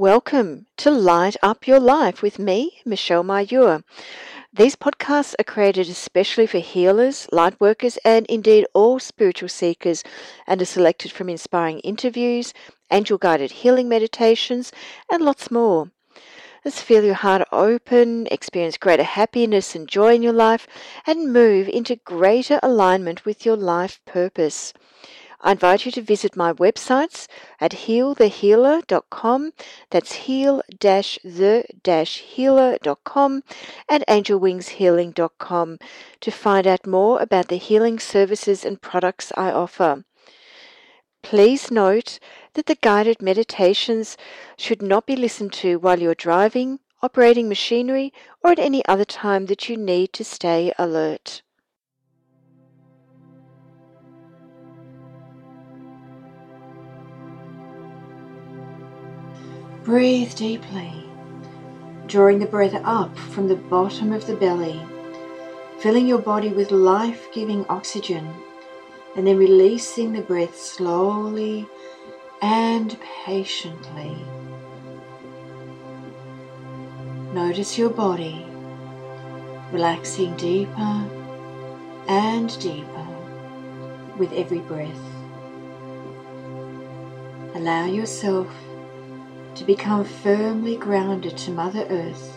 Welcome to Light Up Your Life with me, Michelle Mayur. These podcasts are created especially for healers, light workers, and indeed all spiritual seekers, and are selected from inspiring interviews, angel guided healing meditations, and lots more. Let's feel your heart open, experience greater happiness and joy in your life, and move into greater alignment with your life purpose. I invite you to visit my websites at healthehealer.com, that's heal-the-healer.com, and angelwingshealing.com to find out more about the healing services and products I offer. Please note that the guided meditations should not be listened to while you're driving, operating machinery, or at any other time that you need to stay alert. Breathe deeply, drawing the breath up from the bottom of the belly, filling your body with life giving oxygen, and then releasing the breath slowly and patiently. Notice your body relaxing deeper and deeper with every breath. Allow yourself to become firmly grounded to Mother Earth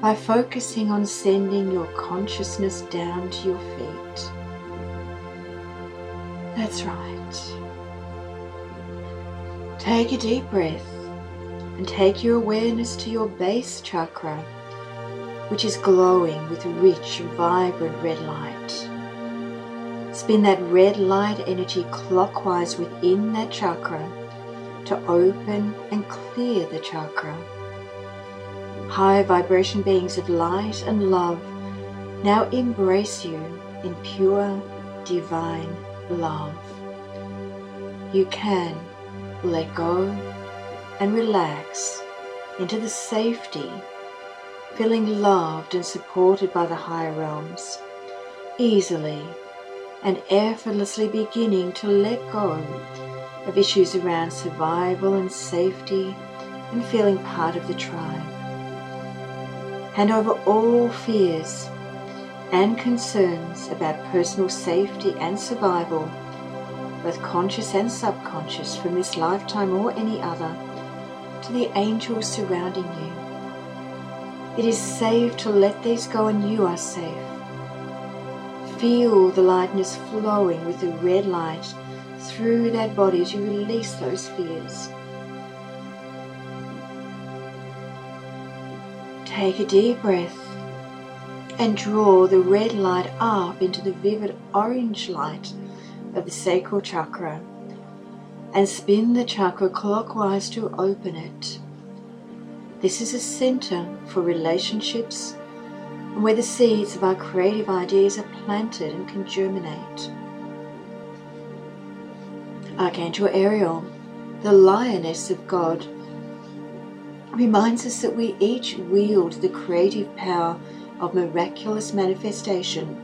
by focusing on sending your consciousness down to your feet. That's right. Take a deep breath and take your awareness to your base chakra, which is glowing with rich, vibrant red light. Spin that red light energy clockwise within that chakra to open and clear the chakra. High vibration beings of light and love now embrace you in pure divine love. You can let go and relax into the safety, feeling loved and supported by the higher realms, easily and effortlessly beginning to let go of issues around survival and safety and feeling part of the tribe. Hand over all fears and concerns about personal safety and survival, both conscious and subconscious, from this lifetime or any other, to the angels surrounding you. It is safe to let these go, and you are safe. Feel the lightness flowing with the red light through that body you release those fears. Take a deep breath and draw the red light up into the vivid orange light of the sacral chakra and spin the chakra clockwise to open it. This is a center for relationships and where the seeds of our creative ideas are planted and can germinate. Archangel Ariel, the lioness of God, reminds us that we each wield the creative power of miraculous manifestation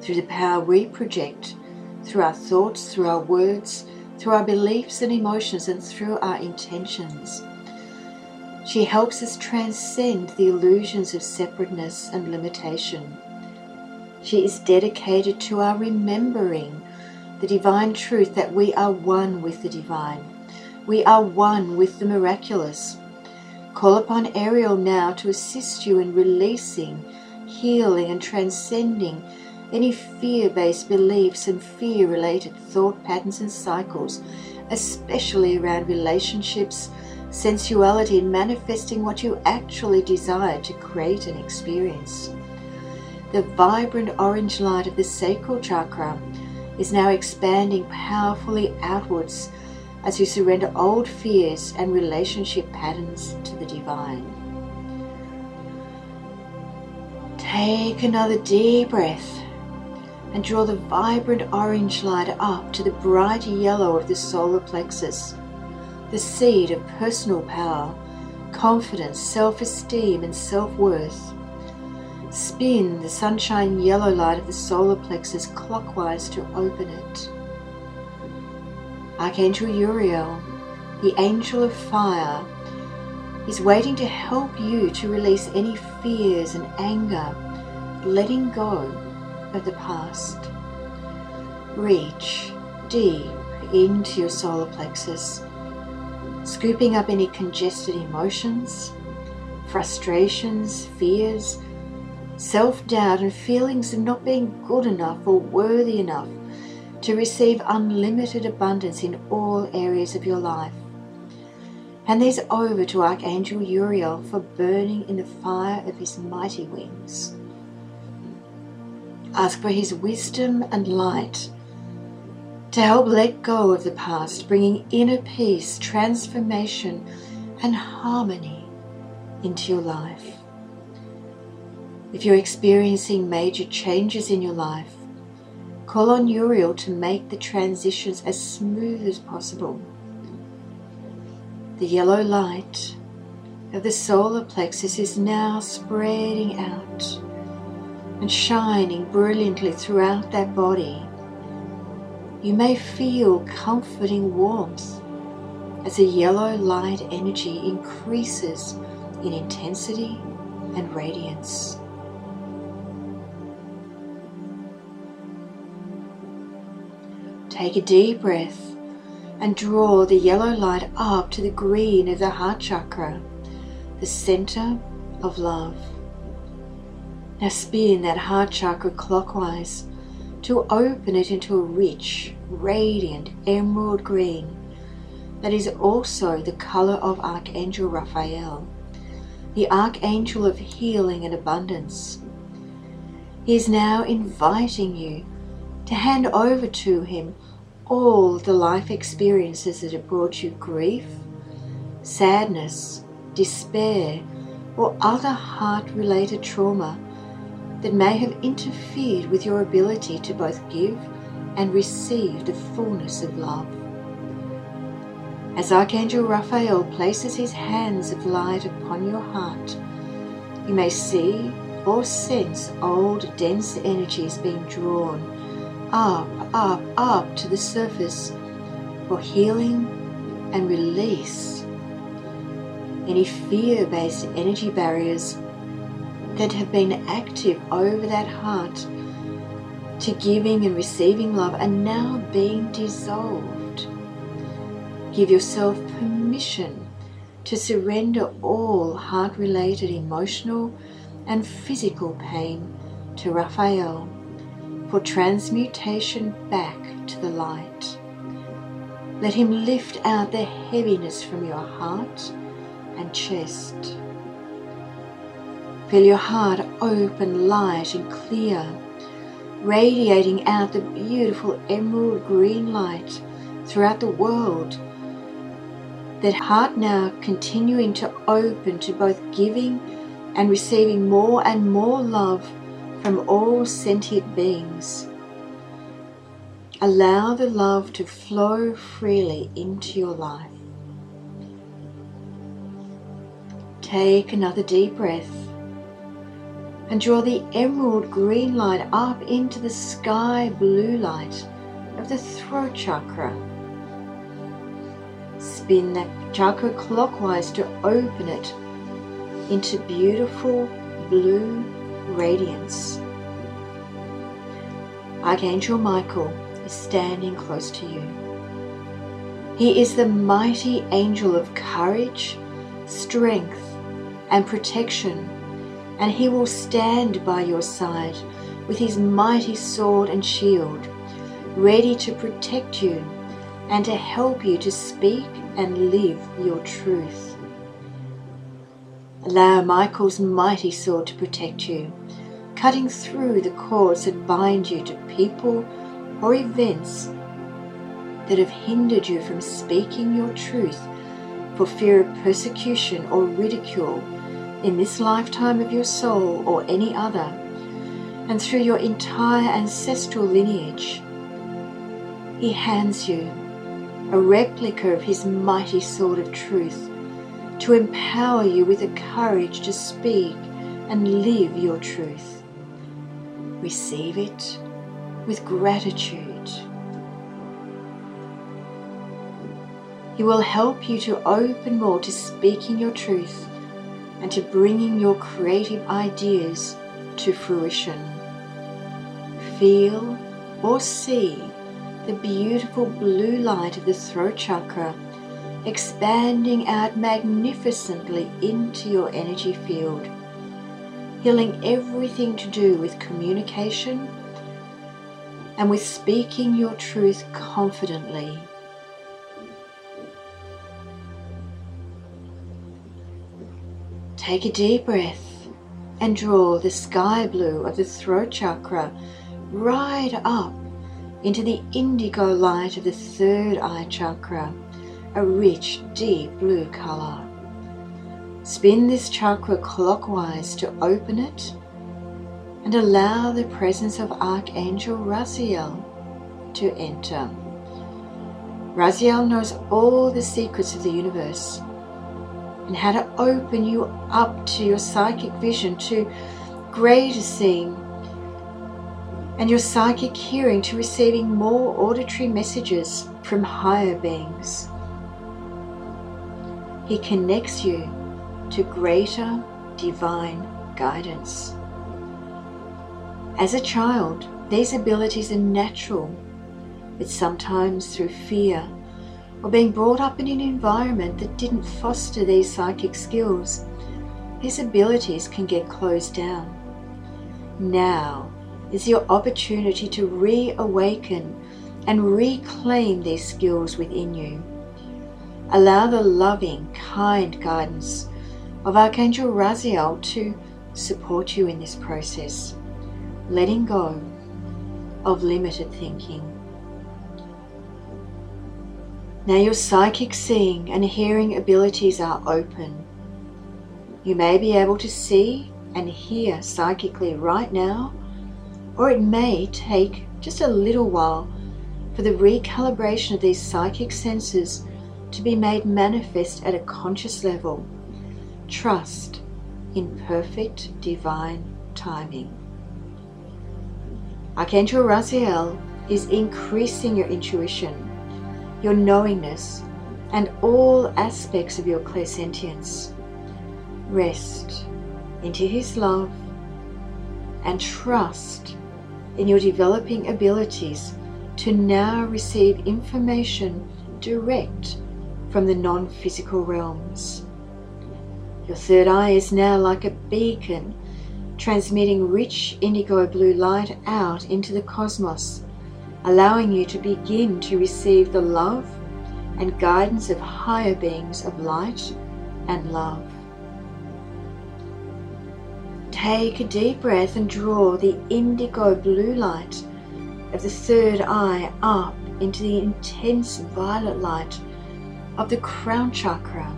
through the power we project, through our thoughts, through our words, through our beliefs and emotions, and through our intentions. She helps us transcend the illusions of separateness and limitation. She is dedicated to our remembering the divine truth that we are one with the divine. We are one with the miraculous. Call upon Ariel now to assist you in releasing, healing, and transcending any fear based beliefs and fear related thought patterns and cycles, especially around relationships, sensuality, and manifesting what you actually desire to create and experience. The vibrant orange light of the sacral chakra is now expanding powerfully outwards as you surrender old fears and relationship patterns to the divine. Take another deep breath and draw the vibrant orange light up to the bright yellow of the solar plexus, the seed of personal power, confidence, self esteem, and self worth. Spin the sunshine yellow light of the solar plexus clockwise to open it. Archangel Uriel, the angel of fire, is waiting to help you to release any fears and anger, letting go of the past. Reach deep into your solar plexus, scooping up any congested emotions, frustrations, fears, self doubt, and feelings of not being good enough or worthy enough to receive unlimited abundance in all areas of your life. Hand these over to Archangel Uriel for burning in the fire of his mighty wings. Ask for his wisdom and light to help let go of the past, bringing inner peace, transformation, and harmony into your life. If you're experiencing major changes in your life, call on Uriel to make the transitions as smooth as possible. The yellow light of the solar plexus is now spreading out and shining brilliantly throughout that body. You may feel comforting warmth as the yellow light energy increases in intensity and radiance. Take a deep breath and draw the yellow light up to the green of the heart chakra, the center of love. Now spin that heart chakra clockwise to open it into a rich, radiant emerald green that is also the color of Archangel Raphael, the Archangel of healing and abundance. He is now inviting you to hand over to him all the life experiences that have brought you grief, sadness, despair, or other heart related trauma that may have interfered with your ability to both give and receive the fullness of love. As Archangel Raphael places his hands of light upon your heart, you may see or sense old dense energies being drawn up, up, up to the surface for healing and release. Any fear based energy barriers that have been active over that heart to giving and receiving love are now being dissolved. Give yourself permission to surrender all heart related emotional and physical pain to Raphael for transmutation back to the light. Let him lift out the heaviness from your heart and chest. Feel your heart open, light, and clear, radiating out the beautiful emerald green light throughout the world. That heart now continuing to open to both giving and receiving more and more love from all sentient beings. Allow the love to flow freely into your life. Take another deep breath and draw the emerald green light up into the sky blue light of the throat chakra. Spin that chakra clockwise to open it into beautiful blue radiance. Archangel Michael is standing close to you. He is the mighty angel of courage, strength, and protection and he will stand by your side with his mighty sword and shield, ready to protect you and to help you to speak and live your truth. Allow Michael's mighty sword to protect you, cutting through the cords that bind you to people or events that have hindered you from speaking your truth for fear of persecution or ridicule in this lifetime of your soul or any other, and through your entire ancestral lineage. He hands you a replica of his mighty sword of truth to empower you with the courage to speak and live your truth. Receive it with gratitude. He will help you to open more to speaking your truth and to bringing your creative ideas to fruition. Feel or see the beautiful blue light of the throat chakra expanding out magnificently into your energy field, healing everything to do with communication and with speaking your truth confidently. Take a deep breath and draw the sky blue of the throat chakra right up into the indigo light of the third eye chakra, a rich, deep blue color. Spin this chakra clockwise to open it and allow the presence of Archangel Raziel to enter. Raziel knows all the secrets of the universe and how to open you up to your psychic vision, to greater seeing, and your psychic hearing to receiving more auditory messages from higher beings. He connects you to greater divine guidance. As a child, these abilities are natural, but sometimes through fear or being brought up in an environment that didn't foster these psychic skills, these abilities can get closed down. Now is your opportunity to reawaken and reclaim these skills within you. Allow the loving, kind guidance of Archangel Raziel to support you in this process letting go of limited thinking. Now your psychic seeing and hearing abilities are open. You may be able to see and hear psychically right now, or it may take just a little while for the recalibration of these psychic senses to be made manifest at a conscious level. Trust in perfect divine timing. Archangel Raziel is increasing your intuition, your knowingness, and all aspects of your clairsentience. Rest into His love and trust in your developing abilities to now receive information direct from the non physical realms. Your third eye is now like a beacon transmitting rich indigo blue light out into the cosmos, allowing you to begin to receive the love and guidance of higher beings of light and love. Take a deep breath and draw the indigo blue light of the third eye up into the intense violet light of the crown chakra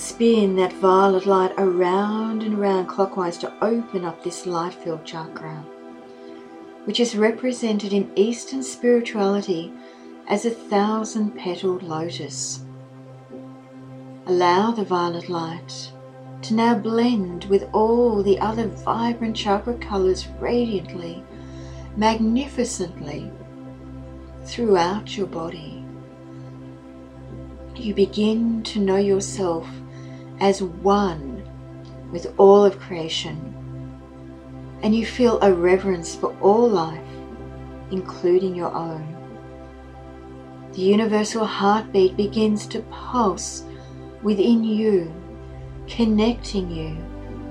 Spin that violet light around and around clockwise to open up this light filled chakra, which is represented in Eastern spirituality as a thousand petaled lotus. Allow the violet light to now blend with all the other vibrant chakra colors radiantly, magnificently throughout your body. You begin to know yourself as one with all of creation, and you feel a reverence for all life, including your own. The universal heartbeat begins to pulse within you, connecting you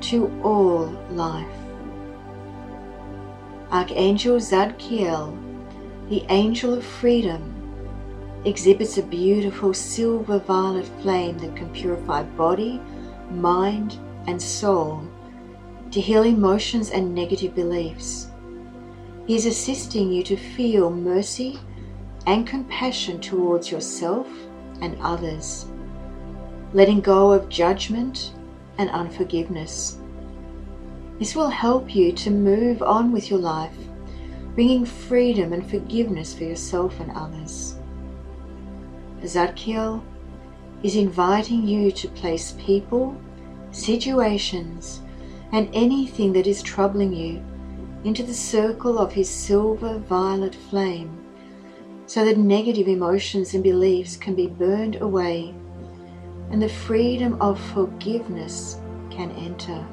to all life. Archangel Zadkiel, the angel of freedom, exhibits a beautiful silver violet flame that can purify body, mind, and soul to heal emotions and negative beliefs. He is assisting you to feel mercy and compassion towards yourself and others, letting go of judgment and unforgiveness. This will help you to move on with your life, bringing freedom and forgiveness for yourself and others. Zadkiel is inviting you to place people, situations, and anything that is troubling you into the circle of his silver violet flame so that negative emotions and beliefs can be burned away and the freedom of forgiveness can enter.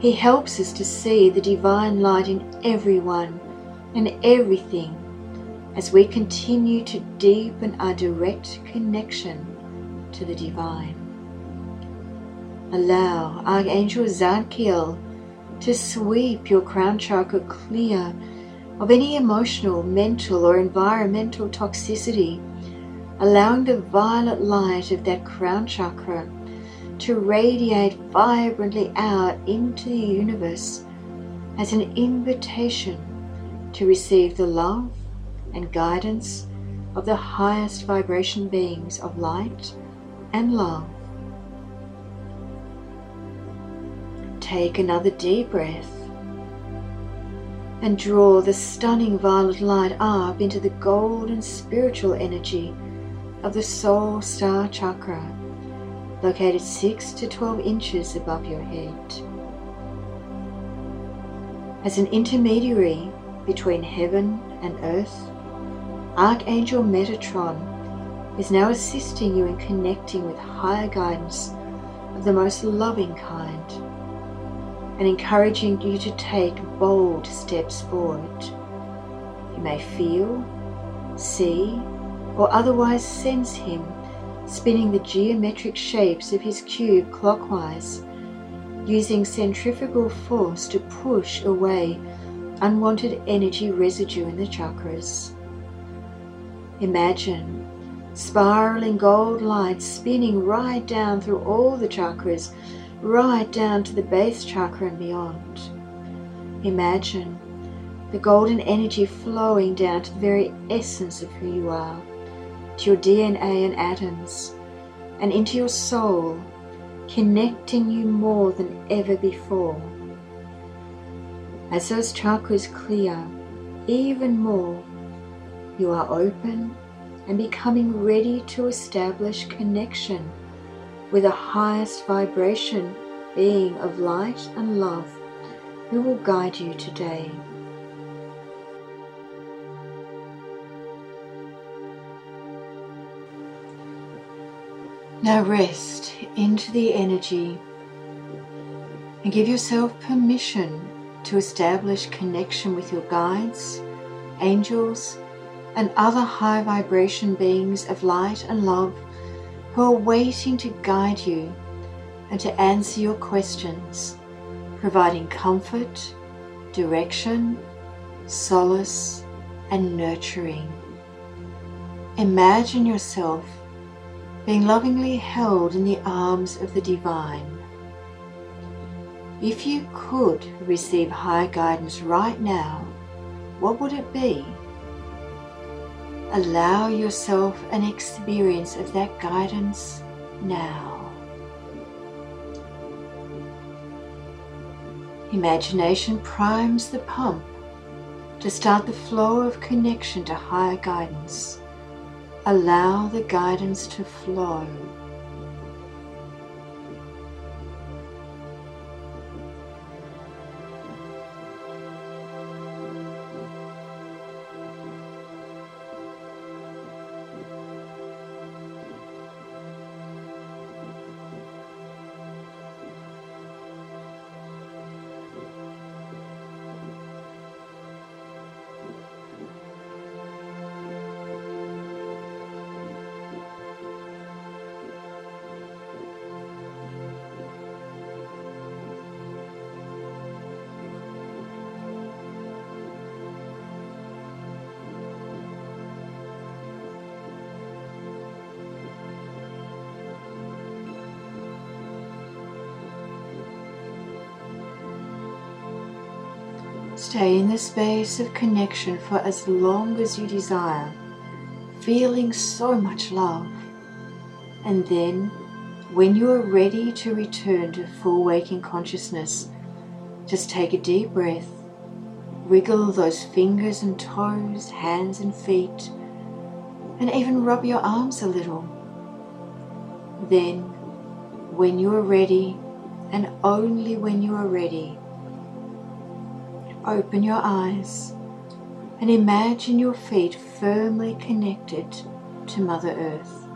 He helps us to see the divine light in everyone and everything as we continue to deepen our direct connection to the divine. Allow Archangel Zadkiel to sweep your crown chakra clear of any emotional, mental, or environmental toxicity, allowing the violet light of that crown chakra to radiate vibrantly out into the universe as an invitation to receive the love and guidance of the highest vibration beings of light and love. Take another deep breath and draw the stunning violet light up into the golden spiritual energy of the soul star chakra, located 6 to 12 inches above your head. As an intermediary between heaven and earth, Archangel Metatron is now assisting you in connecting with higher guidance of the most loving kind and encouraging you to take bold steps forward. You may feel, see, or otherwise sense him spinning the geometric shapes of his cube clockwise, using centrifugal force to push away unwanted energy residue in the chakras. Imagine spiraling gold light spinning right down through all the chakras right down to the base chakra and beyond. Imagine the golden energy flowing down to the very essence of who you are, to your DNA and atoms, and into your soul, connecting you more than ever before. As those chakras clear even more, you are open and becoming ready to establish connection with the highest vibration being of light and love who will guide you today. Now rest into the energy and give yourself permission to establish connection with your guides, angels, and other high vibration beings of light and love who are waiting to guide you and to answer your questions, providing comfort, direction, solace, and nurturing. Imagine yourself being lovingly held in the arms of the divine. If you could receive high guidance right now, what would it be? Allow yourself an experience of that guidance now. Imagination primes the pump to start the flow of connection to higher guidance. Allow the guidance to flow. Stay in the space of connection for as long as you desire, feeling so much love. And then, when you are ready to return to full waking consciousness, just take a deep breath, wiggle those fingers and toes, hands and feet, and even rub your arms a little. Then, when you are ready, and only when you are ready, open your eyes and imagine your feet firmly connected to Mother Earth.